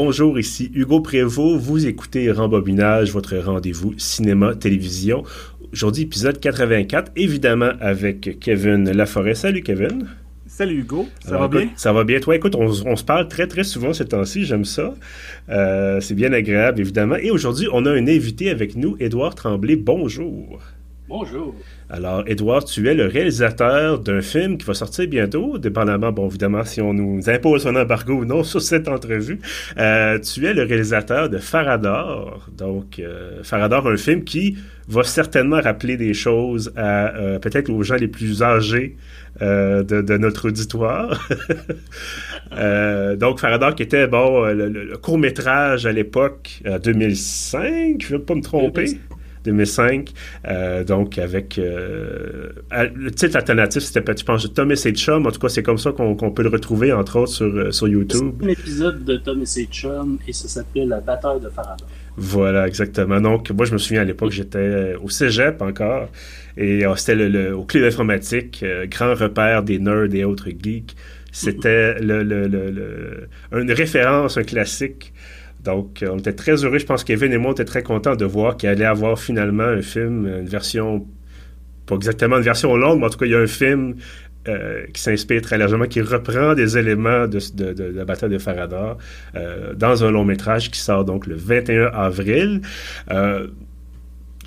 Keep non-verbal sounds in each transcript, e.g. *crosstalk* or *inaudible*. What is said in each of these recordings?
Bonjour, ici Hugo Prévost. Vous écoutez Rembobinage, votre rendez-vous cinéma-télévision. Aujourd'hui, épisode 84, évidemment avec Kevin Laforêt. Salut Kevin. Salut Hugo, ça va bien? Ça va bien. Toi, écoute, on, se parle très très souvent ces temps-ci, j'aime ça. Euh, c'est bien agréable, évidemment. Et aujourd'hui, on a un invité avec nous, Édouard Tremblay. Bonjour. Bonjour. Alors, Edouard, tu es le réalisateur d'un film qui va sortir bientôt, dépendamment, bon, évidemment, si on nous impose un embargo ou non *laughs* sur cette entrevue. Euh, tu es le réalisateur de Farador. Donc, euh, Farador, un film qui va certainement rappeler des choses à euh, peut-être aux gens les plus âgés de, notre auditoire. *laughs* donc, Farador qui était, bon, le, court-métrage à l'époque, 2005, je ne vais pas me tromper. 2005. Euh, donc, avec. Euh, le titre alternatif, c'était, je pense, Thomas et Chum. En tout cas, c'est comme ça qu'on, peut le retrouver, entre autres, sur, euh, sur YouTube. C'est un épisode de Thomas et Chum et ça s'appelait La bataille de Farador. Voilà, exactement. Donc, moi, je me souviens à l'époque, j'étais au cégep encore. Et c'était le, au club informatique, grand repère des nerds et autres geeks. C'était le, le, une référence, un classique donc, euh, on était très heureux. Je pense qu'Evan et moi, on était très contents de voir qu'il allait avoir finalement un film, une version, pas exactement une version longue, mais en tout cas, il y a un film euh, qui s'inspire très largement, qui reprend des éléments de, la bataille de Faradar euh, dans un long métrage qui sort donc le 21 avril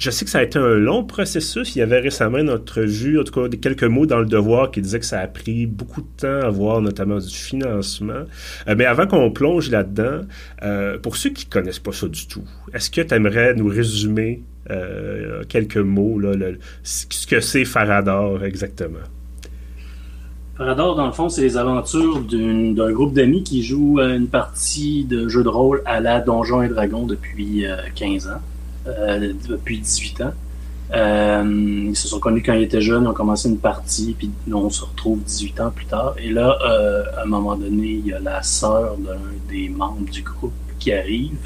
je sais que ça a été un long processus. Il y avait récemment une entrevue, en tout cas quelques mots dans le devoir qui disaient que ça a pris beaucoup de temps à voir, notamment du financement. Euh, mais avant qu'on plonge là-dedans, euh, pour ceux qui connaissent pas ça du tout, est-ce que tu aimerais nous résumer euh, quelques mots, là, ce que c'est Farador exactement? Farador, dans le fond, c'est les aventures d'un groupe d'amis qui jouent une partie de jeu de rôle à la Donjons et Dragons depuis 15 ans. Euh, depuis 18 ans. Euh, ils se sont connus quand ils étaient jeunes, ont commencé une partie, puis on se retrouve 18 ans plus tard. Et là, euh, à un moment donné, il y a la sœur d'un des membres du groupe qui arrive.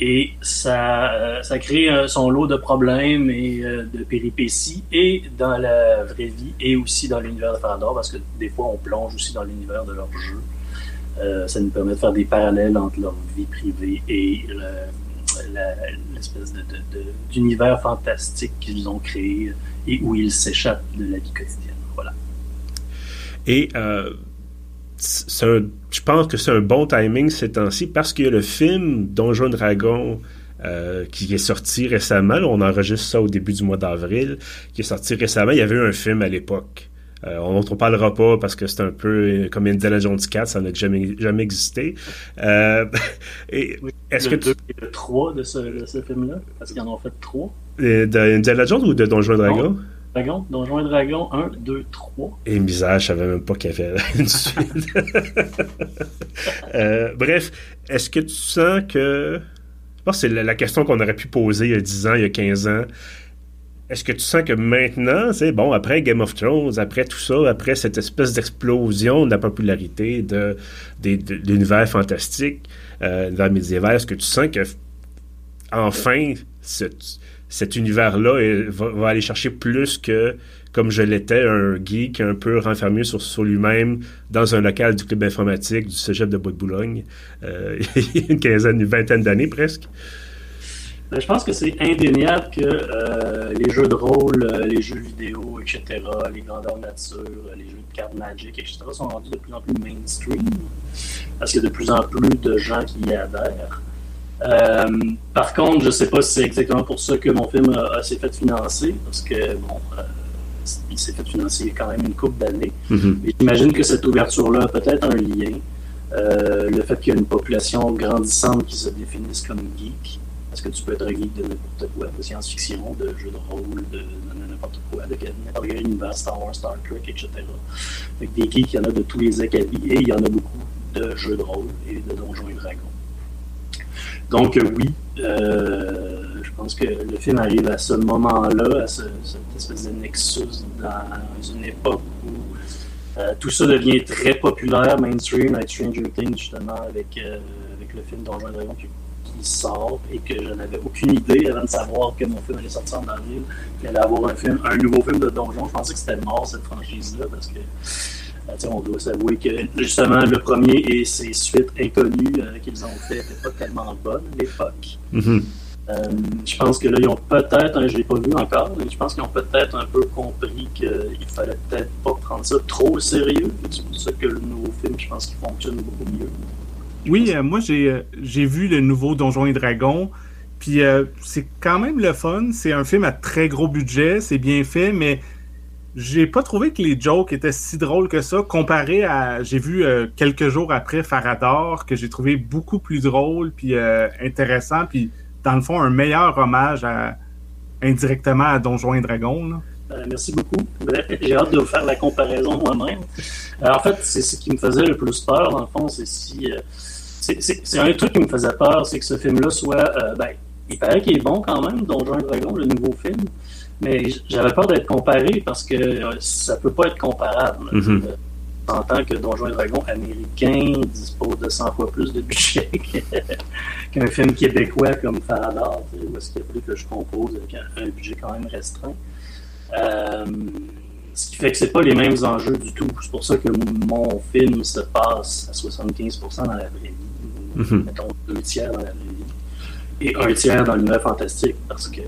Et ça, ça crée son lot de problèmes et de péripéties, et dans la vraie vie, et aussi dans l'univers de Farador, parce que des fois, on plonge aussi dans l'univers de leur jeu. ça nous permet de faire des parallèles entre leur vie privée et l'espèce d'univers fantastique qu'ils ont créé et où ils s'échappent de la vie quotidienne. Voilà. Et euh, je pense que c'est un bon timing ces temps-ci parce que le film Donjon Dragon euh, qui est sorti récemment, on enregistre ça au début du mois d'avril, qui est sorti récemment, il y avait eu un film à l'époque euh, on ne parlera pas parce que c'est un peu euh, comme Indiana Jones 4, ça n'a jamais, jamais existé. Euh, *laughs* est-ce que tu... le 3 de ce, ce film-là? Parce qu'ils en ont fait 3. D'Indiana Jones ou de Donjons et Dragons? Dragon, Donjons et Dragons 1, 2, 3. Et misère, je savais même pas qu'il y avait *laughs* une suite. *laughs* bref, est-ce que tu sens que... Je pense que c'est la, la question qu'on aurait pu poser il y a 10 ans, il y a 15 ans est-ce que tu sens que maintenant, c'est bon, après Game of Thrones, après tout ça, après cette espèce d'explosion de la popularité de, l'univers fantastique, euh, l'univers médiéval, est-ce que tu sens que enfin cet univers-là va, aller chercher plus que, comme je l'étais, un geek un peu renfermé sur, sur lui-même dans un local du club informatique du cégep de Bois-de-Boulogne, euh, *laughs* il y a une quinzaine, une vingtaine d'années presque? Ben, je pense que c'est indéniable que euh, les jeux de rôle, euh, les jeux vidéo, etc., les grandeurs nature, euh, les jeux de cartes Magic, etc., sont rendus de plus en plus mainstream parce qu'il y a de plus en plus de gens qui y adhèrent. par contre, je ne sais pas si c'est exactement pour ça que mon film s'est fait financer, parce que, bon, il s'est fait financer il y a quand même une couple d'années. Mm-hmm. J'imagine que cette ouverture-là a peut-être un lien. le fait qu'il y a une population grandissante qui se définisse comme geek, parce que tu peux être geek de n'importe quoi, de science-fiction, de jeux de rôle, de, n'importe quoi, de n'importe quel Star Wars, Star Trek, etc. Avec des geeks, il y en a de tous les acabits et il y en a beaucoup de jeux de rôle et de donjons et dragons. Donc euh, oui, euh, je pense que le film arrive à ce moment-là, à cette espèce de nexus dans une époque où euh, tout ça devient très populaire, mainstream, avec Stranger Things justement, avec, avec le film Donjons et Dragons sort et que je n'avais aucune idée avant de savoir que mon film allait sortir en avril, qu'il allait avoir un film, un nouveau film de donjon. Je pensais que c'était mort cette franchise-là parce que on doit s'avouer que justement le premier et ses suites inconnues qu'ils ont fait n'étaient pas tellement bonnes à l'époque. Mm-hmm. je pense que là, ils ont peut-être, je ne l'ai pas vu encore, mais je pense qu'ils ont peut-être un peu compris qu'il fallait peut-être pas prendre ça trop au sérieux. C'est pour ça que le nouveau film, je pense qu'il fonctionne beaucoup mieux. Oui, moi j'ai vu le nouveau Donjons et Dragons. Puis euh, c'est quand même le fun. C'est un film à très gros budget, c'est bien fait, mais j'ai pas trouvé que les jokes étaient si drôles que ça, comparé à. J'ai vu euh, quelques jours après Farador, que j'ai trouvé beaucoup plus drôle, puis euh, intéressant, puis dans le fond, un meilleur hommage indirectement à Donjons et Dragons. merci beaucoup. J'ai hâte de vous faire la comparaison moi-même. en fait, c'est ce qui me faisait le plus peur, dans le fond, c'est si. C'est un truc qui me faisait peur, c'est que ce film-là soit. Ben, il paraît qu'il est bon quand même, Donjon Dragon, le nouveau film. Mais j'avais peur d'être comparé parce que euh, ça peut pas être comparable. Mm En tant que Donjon Dragon américain dispose de 100 fois plus de budget *laughs* qu'un film québécois comme Faradar, où est-ce qu'il a fallu que je compose avec un, budget quand même restreint. Euh, ce qui fait que c'est pas les mêmes enjeux du tout. C'est pour ça que mon film se passe à 75% dans la vraie vie. Mhm. Mettons deux tiers dans la vraie vie et un tiers dans l'univers fantastique parce que,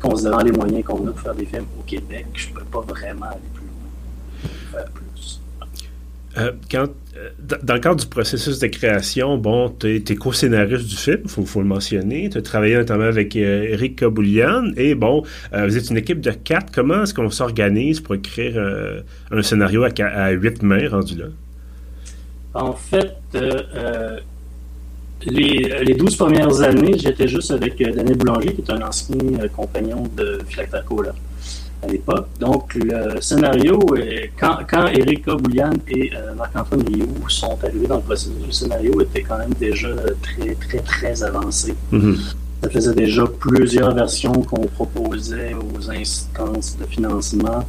considérant les moyens qu'on a pour faire des films au Québec, je ne peux pas vraiment aller plus loin, faire plus. Euh, quand, euh, dans le cadre du processus de création, bon, tu es, co-scénariste du film, il faut, le mentionner. Tu as travaillé notamment avec euh, Eric Kaboulian. Et bon, vous êtes une équipe de quatre. Comment est-ce qu'on s'organise pour écrire un scénario à, à, huit mains rendu là? En fait, les, les 12 premières années, j'étais juste avec euh, Daniel Boulanger, qui est un ancien euh, compagnon de Philactaco à l'époque. Donc, le scénario, quand, quand Eric Boulian et euh, Marc-Antoine Rioux sont arrivés dans le processus, le scénario était quand même déjà très, très, très avancé. Mm-hmm. Ça faisait déjà plusieurs versions qu'on proposait aux instances de financement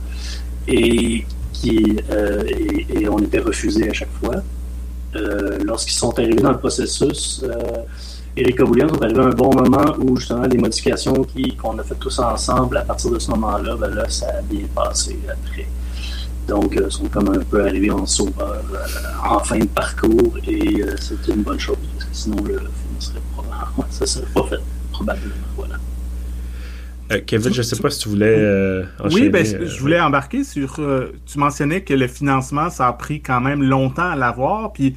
et, qui, et on était refusé à chaque fois. Euh, lorsqu'ils sont arrivés dans le processus, euh, Eric Williams sont arrivés à un bon moment où justement les modifications qu'on a faites tous ensemble à partir de ce moment-là, ben là, ça a bien passé après. Donc, ils sont comme un peu arrivés en sauveur euh, en fin de parcours et c'est une bonne chose parce que sinon le film serait probablement, *laughs* serait pas fait probablement. Voilà. Kevin, je ne sais pas si tu voulais Oui, ben, je voulais embarquer sur. tu mentionnais que le financement, ça a pris quand même longtemps à l'avoir. Puis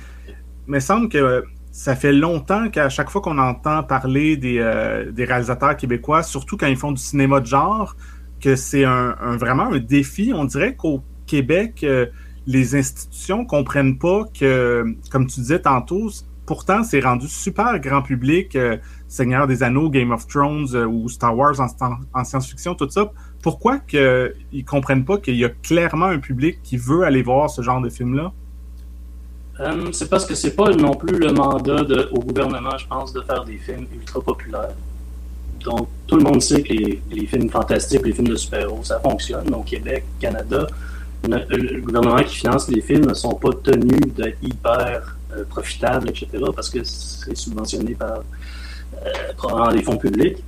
il me semble que ça fait longtemps qu'à chaque fois qu'on entend parler des, euh, des, réalisateurs québécois, surtout quand ils font du cinéma de genre, que c'est un, vraiment un défi. On dirait qu'au Québec, euh, les institutions comprennent pas que, comme tu disais tantôt, pourtant c'est rendu super grand public, euh, Seigneur des Anneaux, Game of Thrones ou Star Wars en, en science-fiction, tout ça. Pourquoi qu'ils ne comprennent pas qu'il y a clairement un public qui veut aller voir ce genre de film-là? Euh, c'est parce que c'est pas non plus le mandat au gouvernement, je pense, de faire des films ultra populaires. Donc, tout le monde sait que les, films fantastiques, les films de super-héros, ça fonctionne. Au Québec, Canada, le, gouvernement qui finance les films ne sont pas tenus d'être hyper euh, profitables, etc., parce que c'est subventionné par euh, des fonds publics.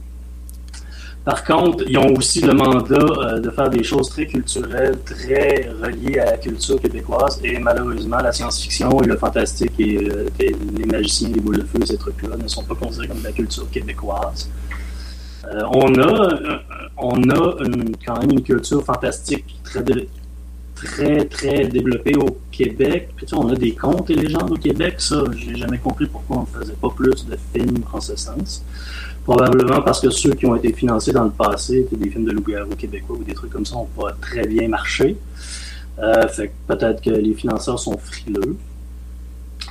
Par contre, ils ont aussi le mandat euh, de faire des choses très culturelles, très reliées à la culture québécoise. Et malheureusement, la science-fiction et le fantastique et, les magiciens, les boules de feu, ces trucs-là, ne sont pas considérés comme de la culture québécoise. On a, on a quand même une culture fantastique très, très, très développée au Québec. Puis, on a des contes et légendes au Québec. Ça, j'ai jamais compris pourquoi on ne faisait pas plus de films en ce sens. Probablement parce que ceux qui ont été financés dans le passé, des films de loup-garou québécois ou des trucs comme ça, n'ont pas très bien marché. Euh, fait peut-être que les financeurs sont frileux.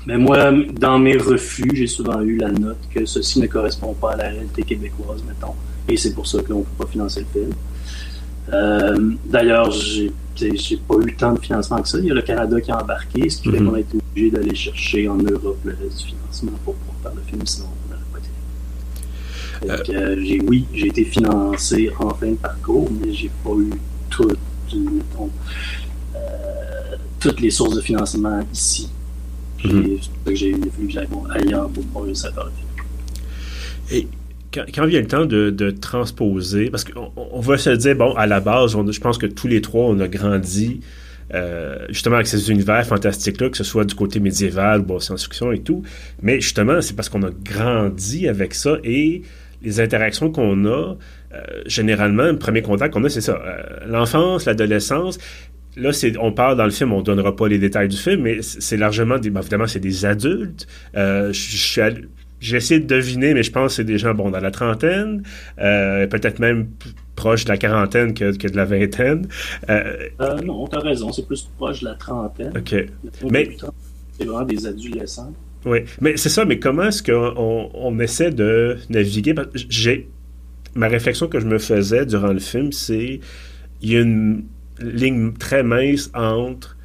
Mais moi, dans mes refus, j'ai souvent eu la note que ceci ne correspond pas à la réalité québécoise, mettons. Et c'est pour ça qu'on ne peut pas financer le film. Euh, d'ailleurs, j'ai, j'ai pas eu tant de financement que ça. Il y a le Canada qui a embarqué, ce qui fait mhm. qu'on a été obligé d'aller chercher en Europe le reste du financement pour pouvoir faire le film, sinon donc, euh, j'ai, oui, j'ai été financé en fin de parcours, mais j'ai pas eu tout, euh, toutes les sources de financement ici. Mm-hmm. C'est que j'ai fallu que j'aille ailleurs pour pouvoir réussir à faire Et quand, vient le temps de, transposer, parce qu'on on va se dire, bon, à la base, je pense que tous les trois, on a grandi euh, justement avec ces univers fantastiques-là, que ce soit du côté médiéval, bon, science-fiction et tout. Mais justement, c'est parce qu'on a grandi avec ça et les interactions qu'on a, euh, généralement, le premier contact qu'on a, c'est ça. Euh, l'enfance, l'adolescence. Là, c'est, on parle dans le film, on donnera pas les détails du film, mais c'est largement des, ben, évidemment, c'est des adultes. Euh, j'ai essayé de deviner, mais je pense que c'est des gens, bon, dans la trentaine, euh, peut-être même proche de la quarantaine que, que de la vingtaine. Euh, euh, non, t'as raison, c'est plus proche de la trentaine. OK. Mais... C'est vraiment des adolescents. Oui, mais c'est ça, mais comment est-ce qu'on on essaie de naviguer? J'ai ma réflexion que je me faisais durant le film, c'est il y a une ligne très mince entre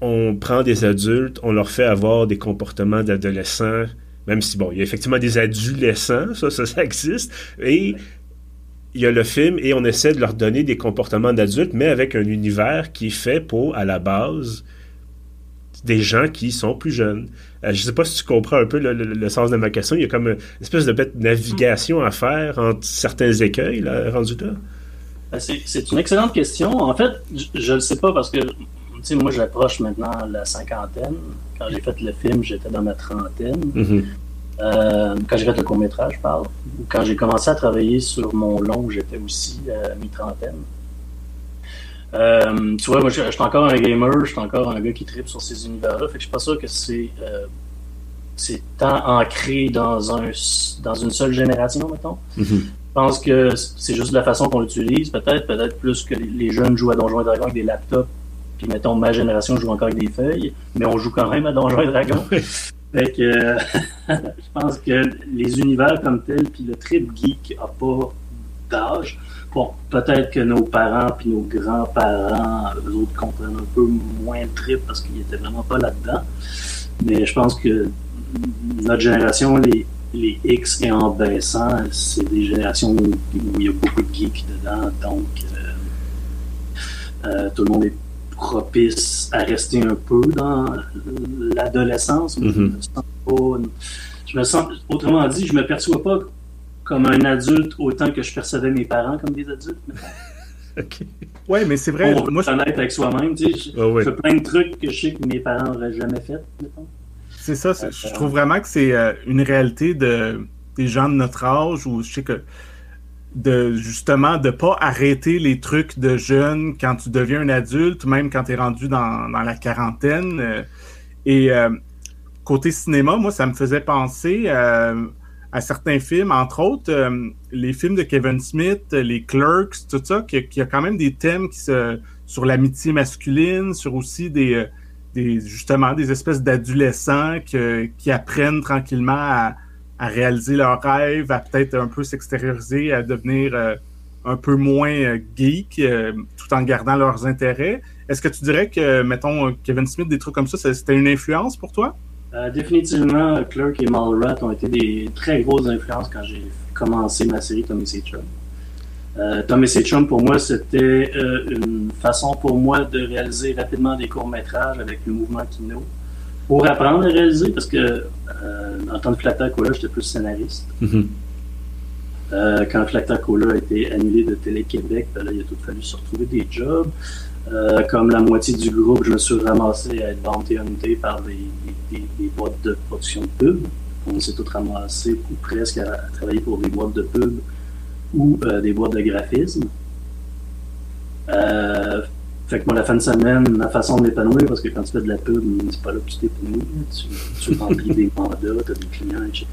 on prend des adultes, on leur fait avoir des comportements d'adolescents, même si, bon, il y a effectivement des adolescents, ça, ça, ça existe, et il y a le film et on essaie de leur donner des comportements d'adultes, mais avec un univers qui est fait pour, à la base, des gens qui sont plus jeunes. Euh, je ne sais pas si tu comprends un peu le, sens de ma question. Il y a comme une espèce de navigation à faire entre certains écueils, là, rendu là. Ben, c'est une excellente question. En fait, je ne le sais pas parce que, sais, moi, j'approche maintenant la cinquantaine. Quand j'ai fait le film, j'étais dans ma trentaine. Mm-hmm. Euh, quand j'ai fait le court-métrage, je parle. Quand j'ai commencé à travailler sur mon long, j'étais aussi à mi-trentaine. Euh, tu vois, moi, je, suis encore un gamer, je suis encore un gars qui tripe sur ces univers-là. Fait que je suis pas sûr que c'est euh, c'est tant ancré dans un dans une seule génération, mettons. Mm-hmm. Je pense que c'est juste la façon qu'on l'utilise, peut-être, peut-être plus que les jeunes jouent à Donjons et Dragons avec des laptops, puis mettons ma génération joue encore avec des feuilles, mais on joue quand même à Donjons et Dragons. fait que *laughs* je pense que les univers comme tels, puis le trip geek a pas d'âge. Bon, peut-être que nos parents puis nos grands-parents, eux autres, comprennent un peu moins le trip parce qu'ils étaient vraiment pas là-dedans. Mais je pense que notre génération, les, les X et en baissant, c'est des générations où, il y a beaucoup de geeks dedans. Donc, euh, euh, tout le monde est propice à rester un peu dans l'adolescence. Mm-hmm. Je me sens, autrement dit, je me perçois pas comme un adulte autant que je percevais mes parents comme des adultes. *laughs* OK. Ouais, mais c'est vrai. On moi, je honnête avec soi-même. Tu sais, je, fais plein de trucs que je sais que mes parents n'auraient jamais fait. C'est ça. je trouve vraiment que c'est euh, une réalité de, des gens de notre âge où je sais que de justement de pas arrêter les trucs de jeunes quand tu deviens un adulte, même quand tu es rendu dans, la quarantaine. Euh, et euh, côté cinéma, moi, ça me faisait penser à certains films, entre autres euh, les films de Kevin Smith, les Clerks, tout ça, qui, a quand même des thèmes qui se, sur l'amitié masculine, sur aussi des, euh, des justement des espèces d'adolescents qui apprennent tranquillement à, à, réaliser leurs rêves, à peut-être un peu s'extérioriser, à devenir euh, un peu moins geek, tout en gardant leurs intérêts. Est-ce que tu dirais que, mettons, Kevin Smith, des trucs comme ça, c'était une influence pour toi? Euh, définitivement, Clerk et Mallrat ont été des très grosses influences quand j'ai commencé ma série Tommy C. Chum. Euh, Tommy C. Pour moi, c'était euh, une façon pour moi de réaliser rapidement des courts-métrages avec le mouvement Kino pour apprendre à réaliser, parce que euh, en tant que Flatter Cola, j'étais plus scénariste. Mm-hmm. quand Flatter Cola a été annulé de Télé-Québec, ben là, il a tout fallu se retrouver des jobs. comme la moitié du groupe, je me suis ramassé à être vanté par des, des, boîtes de production de pub. On s'est tous ramassés ou presque à, travailler pour des boîtes de pub ou euh, des boîtes de graphisme. Fait que moi, la fin de semaine, ma façon de m'épanouir, parce que quand tu fais de la pub, c'est pas là que tu t'épanouis. Tu, tu remplis *laughs* des mandats, tu as des clients, etc.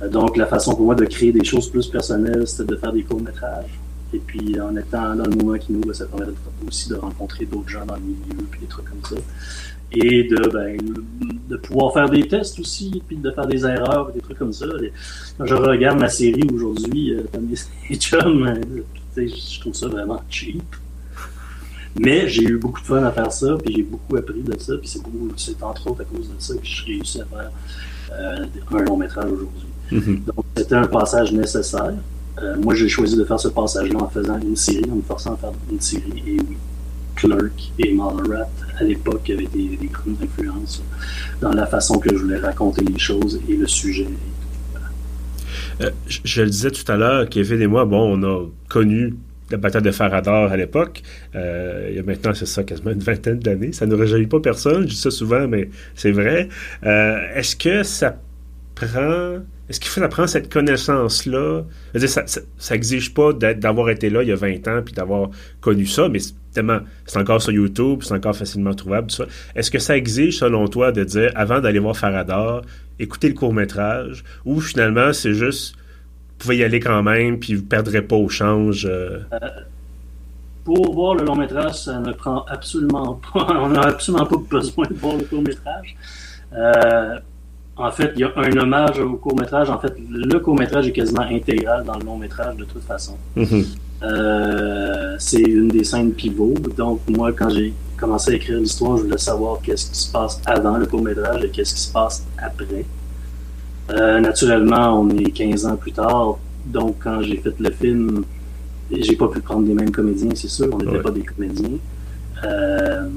Euh, donc, la façon pour moi de créer des choses plus personnelles, c'était de faire des courts-métrages. Et puis, en étant dans le mouvement qui nous, ça permet aussi de rencontrer d'autres gens dans le milieu, puis des trucs comme ça et de, ben, de pouvoir faire des tests aussi, puis de faire des erreurs, des trucs comme ça. Quand je regarde ma série aujourd'hui, euh, *laughs* euh, je trouve ça vraiment cheap. Mais j'ai eu beaucoup de fun à faire ça, puis j'ai beaucoup appris de ça, puis c'est entre autres à cause de ça que je réussi à faire euh, un long métrage aujourd'hui. Mm-hmm. Donc c'était un passage nécessaire. Euh, moi j'ai choisi de faire ce passage-là en faisant une série, en me forçant à faire une série, et oui, Clerk et Mallrat à l'époque avaient des, des grandes influences dans la façon que je voulais raconter les choses et le sujet. Euh, je, le disais tout à l'heure, Kevin et moi, bon, on a connu la bataille de Faradar à l'époque. Euh, il y a maintenant, c'est ça, quasiment une vingtaine d'années. Ça ne réjouit pas personne, je dis ça souvent, mais c'est vrai. Euh, est-ce que ça prend... Est-ce qu'il faut apprendre cette connaissance-là? Ça, ça, ça, exige pas d'avoir été là il y a 20 ans puis d'avoir connu ça, mais tellement, c'est encore sur YouTube, c'est encore facilement trouvable, tout ça. Est-ce que ça exige, selon toi, de dire, avant d'aller voir Faradar, écouter le court-métrage, ou finalement, c'est juste, pouvez y aller quand même, puis vous ne perdrez pas au change? Euh... Euh, pour voir le long-métrage, ça ne prend absolument *laughs* pas, on n'a absolument pas besoin de voir le court-métrage. Euh, en fait, il y a un hommage au court-métrage. En fait, le court-métrage est quasiment intégral dans le long-métrage de toute façon. Mm-hmm. C'est une des scènes pivots. Donc, moi, quand j'ai commencé à écrire l'histoire, je voulais savoir qu'est-ce qui se passe avant le court-métrage et qu'est-ce qui se passe après. Euh, naturellement, on est 15 ans plus tard. Donc, quand j'ai fait le film, j'ai pas pu prendre les mêmes comédiens, c'est sûr. On n'était pas des comédiens. Euh,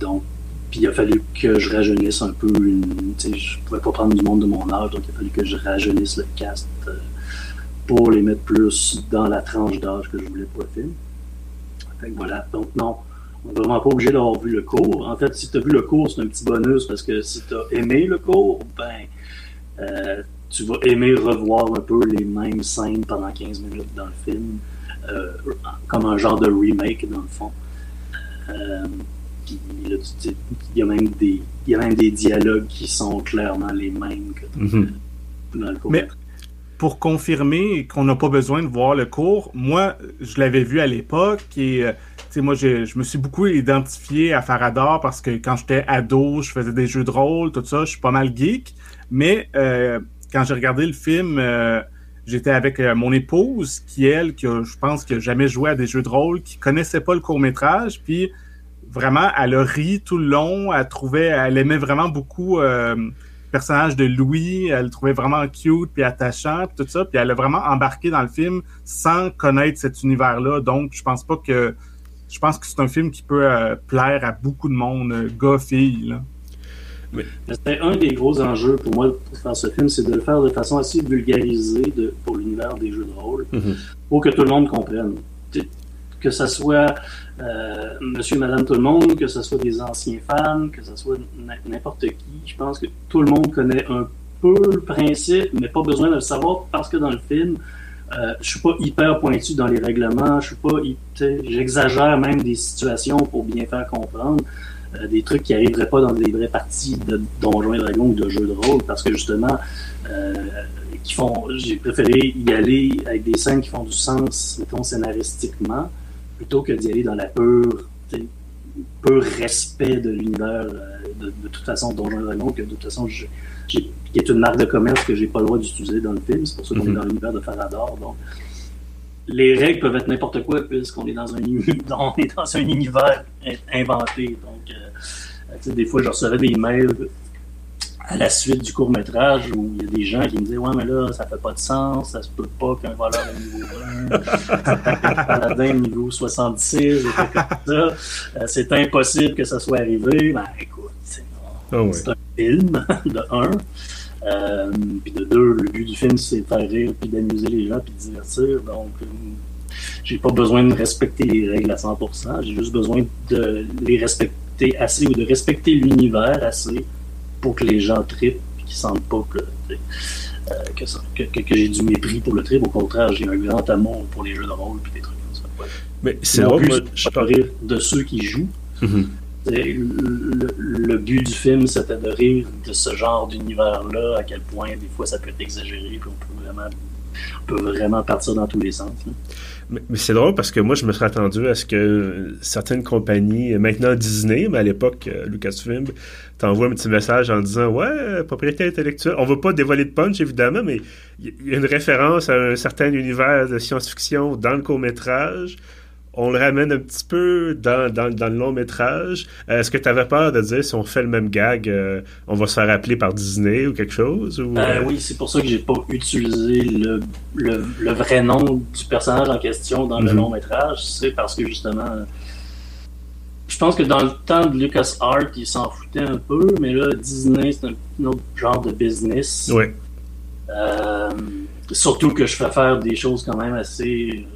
donc, puis il a fallu que je rajeunisse un peu. Une, je pouvais pas prendre du monde de mon âge, donc il a fallu que je rajeunisse le cast pour les mettre plus dans la tranche d'âge que je voulais pour le film. Fait que voilà. Donc non, vraiment pas obligé d'avoir vu le cours. En fait, si tu as vu le cours, c'est un petit bonus parce que si tu as aimé le cours, ben euh, tu vas aimer revoir un peu les mêmes scènes pendant 15 minutes dans le film, euh, comme un genre de remake dans le fond. Euh, il y a même des il y a même des dialogues qui sont clairement les mêmes que mm-hmm. dans le cours. Mais pour confirmer qu'on n'a pas besoin de voir le cours, moi, je l'avais vu à l'époque et euh, moi, je, je, me suis beaucoup identifié à Faradar parce que quand j'étais ado, je faisais des jeux de rôle, tout ça, je suis pas mal geek. Mais euh, quand j'ai regardé le film, euh, j'étais avec mon épouse qui, elle, qui je pense, qui a jamais joué à des jeux de rôle, qui connaissait pas le court-métrage, puis vraiment, elle a ri tout le long, elle trouvait, elle aimait vraiment beaucoup personnage de Louis, elle le trouvait vraiment cute puis attachant puis tout ça, puis elle a vraiment embarqué dans le film sans connaître cet univers-là. Donc, je pense pas que je pense que c'est un film qui peut euh, plaire à beaucoup de monde, euh, gars, filles. Là. Oui. C'était un des gros enjeux pour moi pour faire ce film, c'est de le faire de façon assez vulgarisée de, pour l'univers des jeux de rôle, mm -hmm. pour que tout le monde comprenne. Que ce soit euh, monsieur, madame, tout le monde, que ce soit des anciens fans, que ce soit n'importe qui. Je pense que tout le monde connaît un peu le principe, mais pas besoin de le savoir parce que dans le film, euh, je suis pas hyper pointu dans les règlements, je suis pas, j'exagère même des situations pour bien faire comprendre euh, des trucs qui arriveraient pas dans des vraies parties de Donjons et Dragons ou de jeux de rôle parce que justement, euh, qui font, j'ai préféré y aller avec des scènes qui font du sens, mettons, scénaristiquement plutôt que d'y aller dans la pure, pur respect de l'univers, de, de, toute façon, Donjon Dragon, que de toute façon, je, qui est une marque de commerce que j'ai pas le droit d'utiliser dans le film. C'est pour ça qu'on mm -hmm. est dans l'univers de Farador. Donc, les règles peuvent être n'importe quoi puisqu'on est dans un, *laughs* on est dans un univers inventé. Donc, euh, des fois, je recevais des mails à la suite du court métrage où il y a des gens qui me disaient Ouais, mais là, ça fait pas de sens, ça se peut pas qu'un voleur de niveau 1, un *laughs* paladin niveau 76, et comme ça. C'est impossible que ça soit arrivé. Ben écoute, c'est oh, oui. un film, *laughs* de un. Euh, puis de deux, le but du film, c'est de faire rire, puis d'amuser les gens, puis de divertir. Donc, euh, j'ai pas besoin de respecter les règles à 100%. J'ai juste besoin de les respecter assez ou de respecter l'univers assez pour que les gens tripent et qu'ils sentent pas que, euh, que, que, que j'ai du mépris pour le trip. Au contraire, j'ai un grand amour pour les jeux de rôle et des trucs comme ça. Ouais. Mais c'est drôle, moi, je pas rire de ceux qui jouent. Mm -hmm. le, le, but du film, c'était de rire de ce genre d'univers-là, à quel point des fois ça peut être exagéré, puis on peut vraiment, on peut vraiment partir dans tous les sens. Mais, c'est drôle parce que moi, je me serais attendu à ce que certaines compagnies, maintenant Disney, mais à l'époque, euh, Lucasfilm, t'envoie un petit message en disant Ouais, propriété intellectuelle. On veut pas dévoiler de punch, évidemment, mais il y a une référence à un certain univers de science-fiction dans le court-métrage. On le ramène un petit peu dans, dans, dans le long métrage. Euh, Est-ce que tu avais peur de dire si on fait le même gag, euh, on va se faire appeler par Disney ou quelque chose ou, euh... Oui, c'est pour ça que j'ai pas utilisé le, le, le, vrai nom du personnage en question dans mm -hmm. le long métrage. C'est parce que justement, je pense que dans le temps de Lucas Art, il s'en foutait un peu, mais là, Disney, c'est un autre genre de business. Oui. surtout que je fais faire des choses quand même assez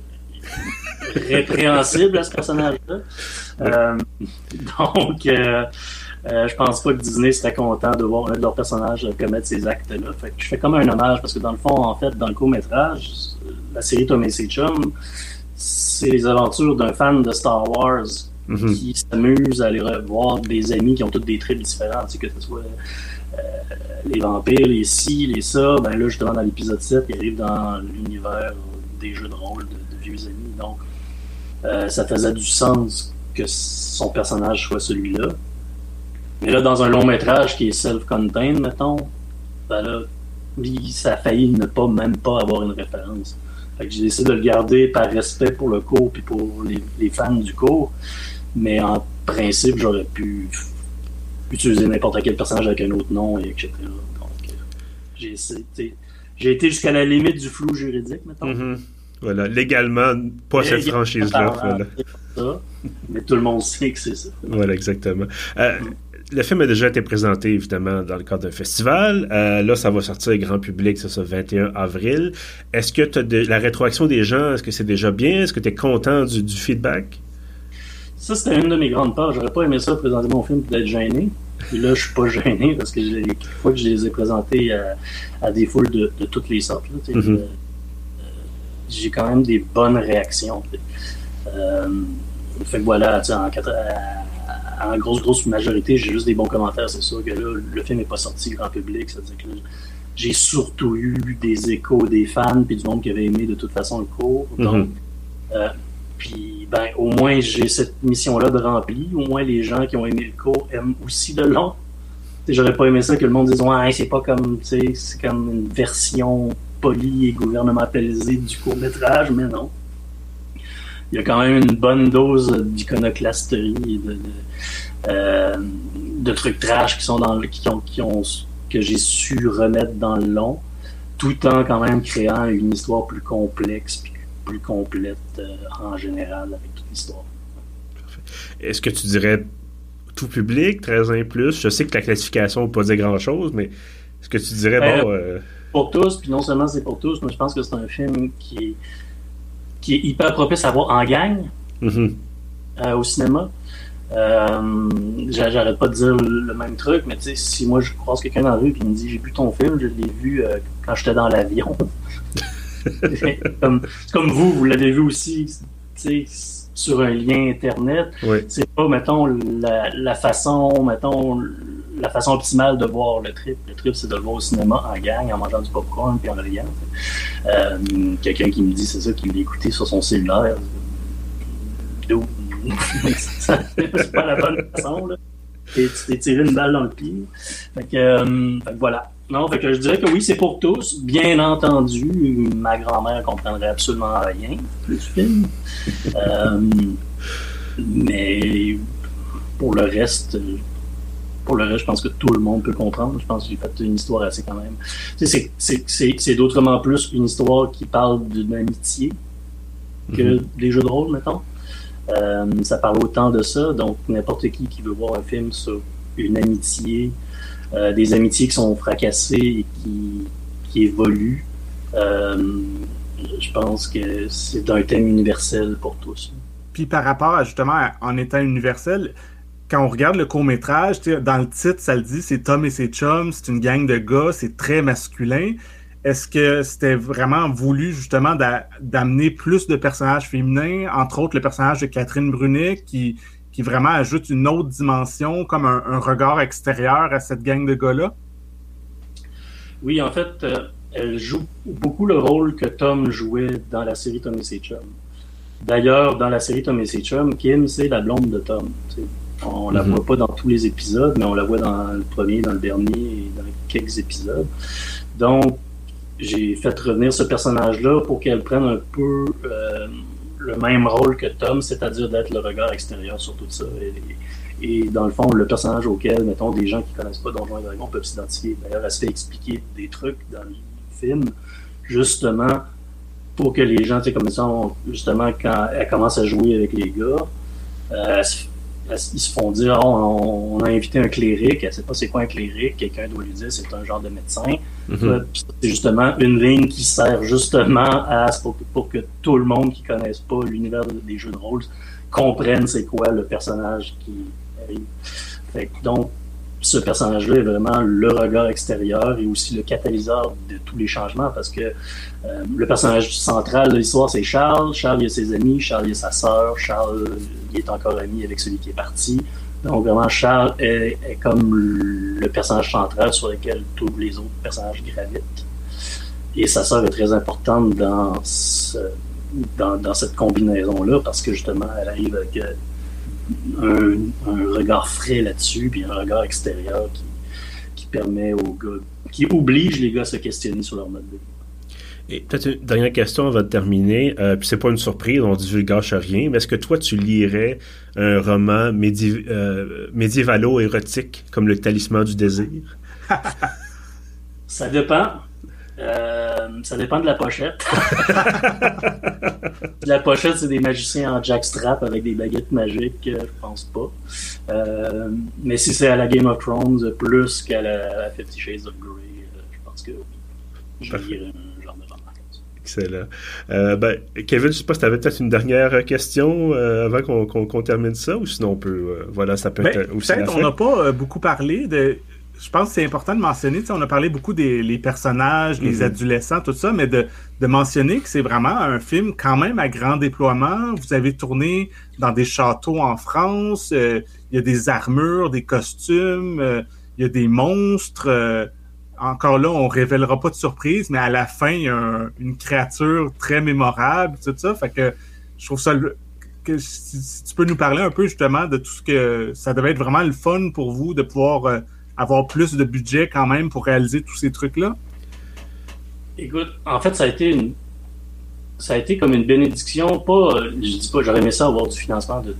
répréhensible à ce personnage-là. Euh, donc, euh, euh, je pense pas que Disney serait content de voir un de leurs personnages commettre ces actes-là. Fait que je fais comme un hommage parce que dans le fond, en fait, dans le court-métrage, la série Tom et ses chums, c'est les aventures d'un fan de Star Wars Mhm. qui s'amuse à aller revoir des amis qui ont toutes des tu sais, que ce soit euh, les vampires, les ci, les ça. Ben là, justement, dans l'épisode 7, il arrive dans l'univers des jeux de rôle de, de vieux amis. Donc, euh, ça faisait du sens que son personnage soit celui-là. Mais là, dans un long métrage qui est self-contained, mettons, ben là, ça a failli ne pas, même pas avoir une référence. Fait que j'ai décidé de le garder par respect pour le cours puis pour les, fans du cours. Mais en principe, j'aurais pu utiliser n'importe quel personnage avec un autre nom, et etc. Donc, euh, j'ai j'ai été jusqu'à la limite du flou juridique, mettons. Mhm. Voilà, légalement, pas cette franchise-là. Voilà. ça, mais tout le monde sait que c'est ça. Voilà, exactement. Euh, le film a déjà été présenté, évidemment, dans le cadre d'un festival. Euh, là, ça va sortir grand public, c'est ça, 21 avril. Est-ce que de- la rétroaction des gens, est-ce que c'est déjà bien? Est-ce que tu es content du, du feedback? Ça, c'était une de mes grandes peurs. J'aurais pas aimé ça présenter mon film d'être gêné. Puis là, je suis pas *laughs* gêné parce que les fois que je les ai présentés à, à des foules de, de toutes les sortes, là, tu sais, Mhm. euh, j'ai quand même des bonnes réactions. Euh, fait que voilà, tu sais, en, à- en grosse, grosse majorité, j'ai juste des bons commentaires. C'est sûr que là, le film n'est pas sorti grand public. Que j'ai surtout eu des échos des fans puis du monde qui avait aimé de toute façon le cours. Donc, Mhm. euh, puis, ben, au moins, j'ai cette mission-là de remplir. Au moins, les gens qui ont aimé le cours aiment aussi le long. J'aurais pas aimé ça que le monde dise Ouais, c'est pas comme, tu sais, c'est comme une version polie et gouvernementalisée du court-métrage, mais non. Il y a quand même une bonne dose d'iconoclasterie et de, de, euh, de trucs trash qui sont dans le, qui ont, qui ont, que j'ai su remettre dans le long, tout en quand même créant une histoire plus complexe puis plus complète euh, en général avec toute l'histoire. Est-ce que tu dirais tout public, 13 ans et plus? Je sais que la classification ne veut pas dire grand-chose, mais est-ce que tu dirais, Euh, bon... euh, Pour tous, puis non seulement c'est pour tous, mais je pense que c'est un film qui est, qui est hyper propice à voir en gang mhm. euh, au cinéma. Euh, j'a- J'arrête pas de dire le même truc, mais tu sais, si moi je croise quelqu'un dans la rue et il me dit j'ai vu ton film, je l'ai vu euh, quand j'étais dans l'avion. *laughs* C'est comme, comme vous, vous l'avez vu aussi, sur un lien internet. Oui. C'est pas, mettons, la, la façon, mettons, la façon optimale de voir le trip. Le trip, c'est de le voir au cinéma en gang, en mangeant du popcorn puis en riant. Euh, Quelqu'un qui me dit c'est ça qu'il l'a écouté sur son cellulaire. C'est *laughs* pas la bonne façon, là. Et tu t'es tiré une balle dans le pied. Fait que, euh, voilà. Non, que je dirais que oui, c'est pour tous. Bien entendu, ma grand-mère comprendrait absolument rien du film. Euh, mais pour le reste, pour le reste, je pense que tout le monde peut comprendre. Je pense que j'ai fait une histoire assez quand même. C'est- c'est- c'est c'est d'autrement plus une histoire qui parle d'une amitié que Mhm. des jeux de rôle, mettons. Euh, ça parle autant de ça, donc n'importe qui qui veut voir un film sur une amitié, euh, des amitiés qui sont fracassées et qui, qui évoluent, euh, je pense que c'est un thème universel pour tous. Puis par rapport à justement en étant universel, quand on regarde le court métrage, dans le titre, ça le dit, c'est Tom et ses chums, c'est une gang de gars, c'est très masculin. Est-ce que c'était vraiment voulu justement d'a- d'amener plus de personnages féminins, entre autres le personnage de Catherine Brunet, qui, qui vraiment ajoute une autre dimension, comme un, regard extérieur à cette gang de gars-là? Oui, en fait, euh, elle joue beaucoup le rôle que Tom jouait dans la série Tom et ses chums. D'ailleurs, dans la série Tom et ses chums, Kim, c'est la blonde de Tom. On la Mhm. voit pas dans tous les épisodes, mais on la voit dans le premier, dans le dernier et dans quelques épisodes. Donc, j'ai fait revenir ce personnage-là pour qu'elle prenne un peu euh, le même rôle que Tom, c'est-à-dire d'être le regard extérieur sur tout ça. Et, et dans le fond, le personnage auquel, mettons, des gens qui connaissent pas Donjons et Dragons peuvent s'identifier. D'ailleurs, elle se fait expliquer des trucs dans le film, justement, pour que les gens, tu sais, comme ça, on- justement, quand elle commence à jouer avec les gars, euh, elle se- ils se font dire on, a invité un cléric, elle ne sait pas c'est quoi un cléric, quelqu'un doit lui dire c'est un genre de médecin. Mm-hmm. C'est justement une ligne qui sert justement à pour, que tout le monde qui ne connaisse pas l'univers des jeux de rôle comprenne c'est quoi le personnage qui arrive. donc, ce personnage-là est vraiment le regard extérieur et aussi le catalyseur de tous les changements parce que euh, le personnage central de l'histoire, c'est Charles. Charles, il a ses amis. Charles, il a sa sœur. Charles, il est encore ami avec celui qui est parti. Donc, vraiment, Charles est, comme le personnage central sur lequel tous les autres personnages gravitent. Et sa sœur est très importante dans, dans, cette combinaison-là parce que justement, elle arrive avec un, regard frais là-dessus, puis un regard extérieur qui, qui permet aux gars, qui oblige les gars à se questionner sur leur mode de vie. Et peut-être une dernière question avant de terminer. Euh, puis c'est pas une surprise, on divulgage rien, mais est-ce que toi, tu lirais un roman euh, médiévalo-érotique comme Le Talisman du désir? *laughs* Ça dépend. Euh, ça dépend de la pochette. *laughs* la pochette, c'est des magiciens en jackstrap avec des baguettes magiques, je pense pas. mais si c'est à la Game of Thrones plus qu'à la, Fifty Shades of Grey, je pense que je lirais Excellent. Euh, ben, Kevin, je ne sais pas si tu avais peut-être une dernière question euh, avant qu'on termine ça, ou sinon on peut. Euh, voilà, ça peut ben, être aussi. Peut-être on n'a pas beaucoup parlé de. Je pense que c'est important de mentionner, on a parlé beaucoup des les personnages, les mm-hmm. adolescents, tout ça, mais de, de mentionner que c'est vraiment un film quand même à grand déploiement. Vous avez tourné dans des châteaux en France, il y a des armures, des costumes, il y a des monstres encore là, on révélera pas de surprise, mais à la fin, il y a une créature très mémorable, tout ça. Fait que je trouve ça que si, tu peux nous parler un peu justement de tout ce que ça devait être vraiment le fun pour vous de pouvoir euh, avoir plus de budget quand même pour réaliser tous ces trucs-là? Écoute, en fait, ça a été ça a été comme une bénédiction. Pas, je dis pas, j'aurais aimé ça avoir du financement de,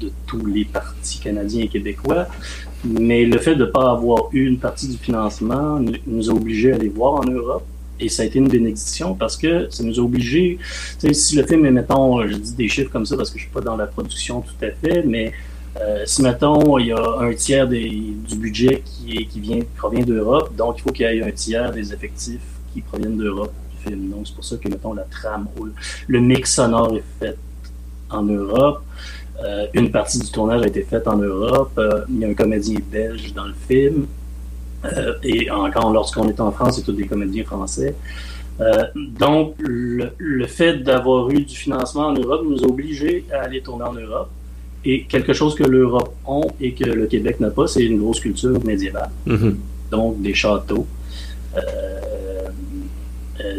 de tous les partis canadiens et québécois, mais le fait de ne pas avoir eu une partie du financement nous a obligés à aller voir en Europe. Et ça a été une bénédiction parce que ça nous a obligés. Si le film est, mettons, je dis des chiffres comme ça parce que je suis pas dans la production tout à fait, mais euh, si, mettons, il y a un tiers du budget qui, vient, provient d'Europe, donc il faut qu'il y ait un tiers des effectifs qui proviennent d'Europe du film. Donc c'est pour ça que, mettons, la trame, le mix sonore est fait en Europe. Euh, une partie du tournage a été faite en Europe. Euh, il y a un comédien belge dans le film. Et encore, lorsqu'on est en France, c'est tous des comédiens français. donc, le, fait d'avoir eu du financement en Europe nous a obligés à aller tourner en Europe. Et quelque chose que l'Europe a et que le Québec n'a pas, c'est une grosse culture médiévale. Mm-hmm. Donc, des châteaux,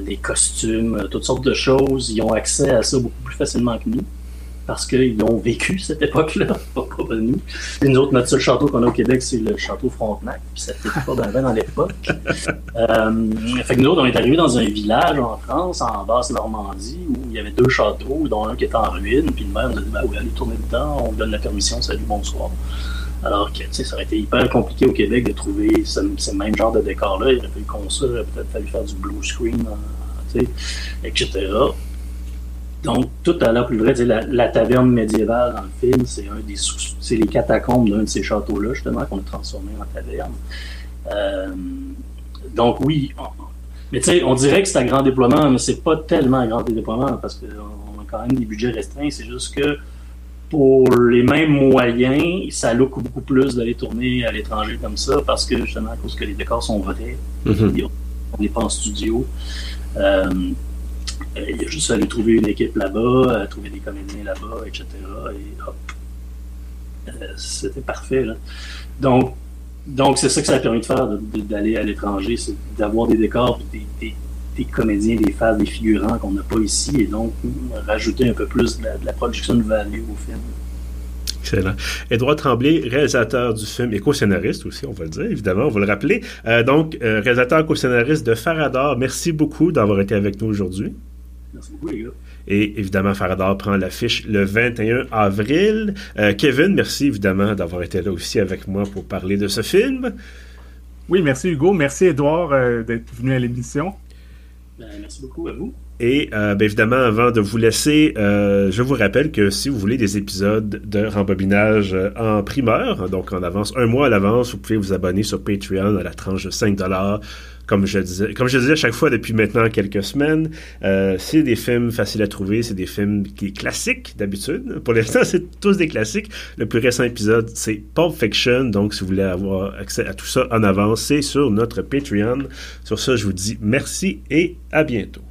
des costumes, toutes sortes de choses. Ils ont accès à ça beaucoup plus facilement que nous parce qu'ils ont vécu cette époque-là, *laughs* pas, pas nous. Et nous autres, notre seul château qu'on a au Québec, c'est le château Frontenac, puis ça fait pas bien dans l'époque. *laughs* Euh, fait que nous autres, on est arrivés dans un village en France, en Basse-Normandie, où il y avait deux châteaux, dont un qui était en ruine, puis le maire nous a dit ben, oui, allez tourner dedans, on vous donne la permission, salut, bonsoir. Alors que ça aurait été hyper compliqué au Québec de trouver ce, même genre de décor-là. Il aurait fallu construire, il aurait peut-être fallu faire du blue screen, euh, etc. Donc, tout à l'heure plus vrai, la, taverne médiévale dans le film, c'est un des c'est les catacombes d'un de ces châteaux-là, justement, qu'on a transformé en taverne. Euh, donc oui, mais tu sais, on dirait que c'est un grand déploiement, mais c'est pas tellement un grand déploiement parce qu'on a quand même des budgets restreints. C'est juste que pour les mêmes moyens, ça look beaucoup plus d'aller tourner à l'étranger comme ça parce que justement, à cause que les décors sont vrais, mm-hmm. on n'est pas en studio. Euh, il a juste fallu trouver une équipe là-bas, euh, trouver des comédiens là-bas, etc. Et hop, euh, c'était parfait. Donc, donc c'est ça que ça a permis de faire, d'aller à l'étranger, c'est d'avoir des décors, des, comédiens, des phases, des figurants qu'on n'a pas ici, et donc rajouter un peu plus de la, production de value au film. Excellent. Edouard Tremblay, réalisateur du film et co-scénariste aussi, on va le dire, évidemment, on va le rappeler. donc, réalisateur co-scénariste de Faradar, merci beaucoup d'avoir été avec nous aujourd'hui. Et évidemment, Faradar prend l'affiche le 21 avril. Euh, Kevin, merci évidemment d'avoir été là aussi avec moi pour parler de ce film. Oui, merci Hugo. Merci Edouard euh, d'être venu à l'émission. Ben, merci beaucoup à vous. Et euh, bien évidemment, avant de vous laisser, euh, je vous rappelle que si vous voulez des épisodes de rembobinage euh, en primeur, donc en avance, un mois à l'avance, vous pouvez vous abonner sur Patreon à la tranche de 5 comme je disais, comme je disais à chaque fois depuis maintenant quelques semaines, euh, c'est des films faciles à trouver, c'est des films qui classiques d'habitude. Pour l'instant, *laughs* c'est tous des classiques. Le plus récent épisode, c'est Pulp Fiction. Donc, si vous voulez avoir accès à tout ça en avance, c'est sur notre Patreon. Sur ça, je vous dis merci et à bientôt.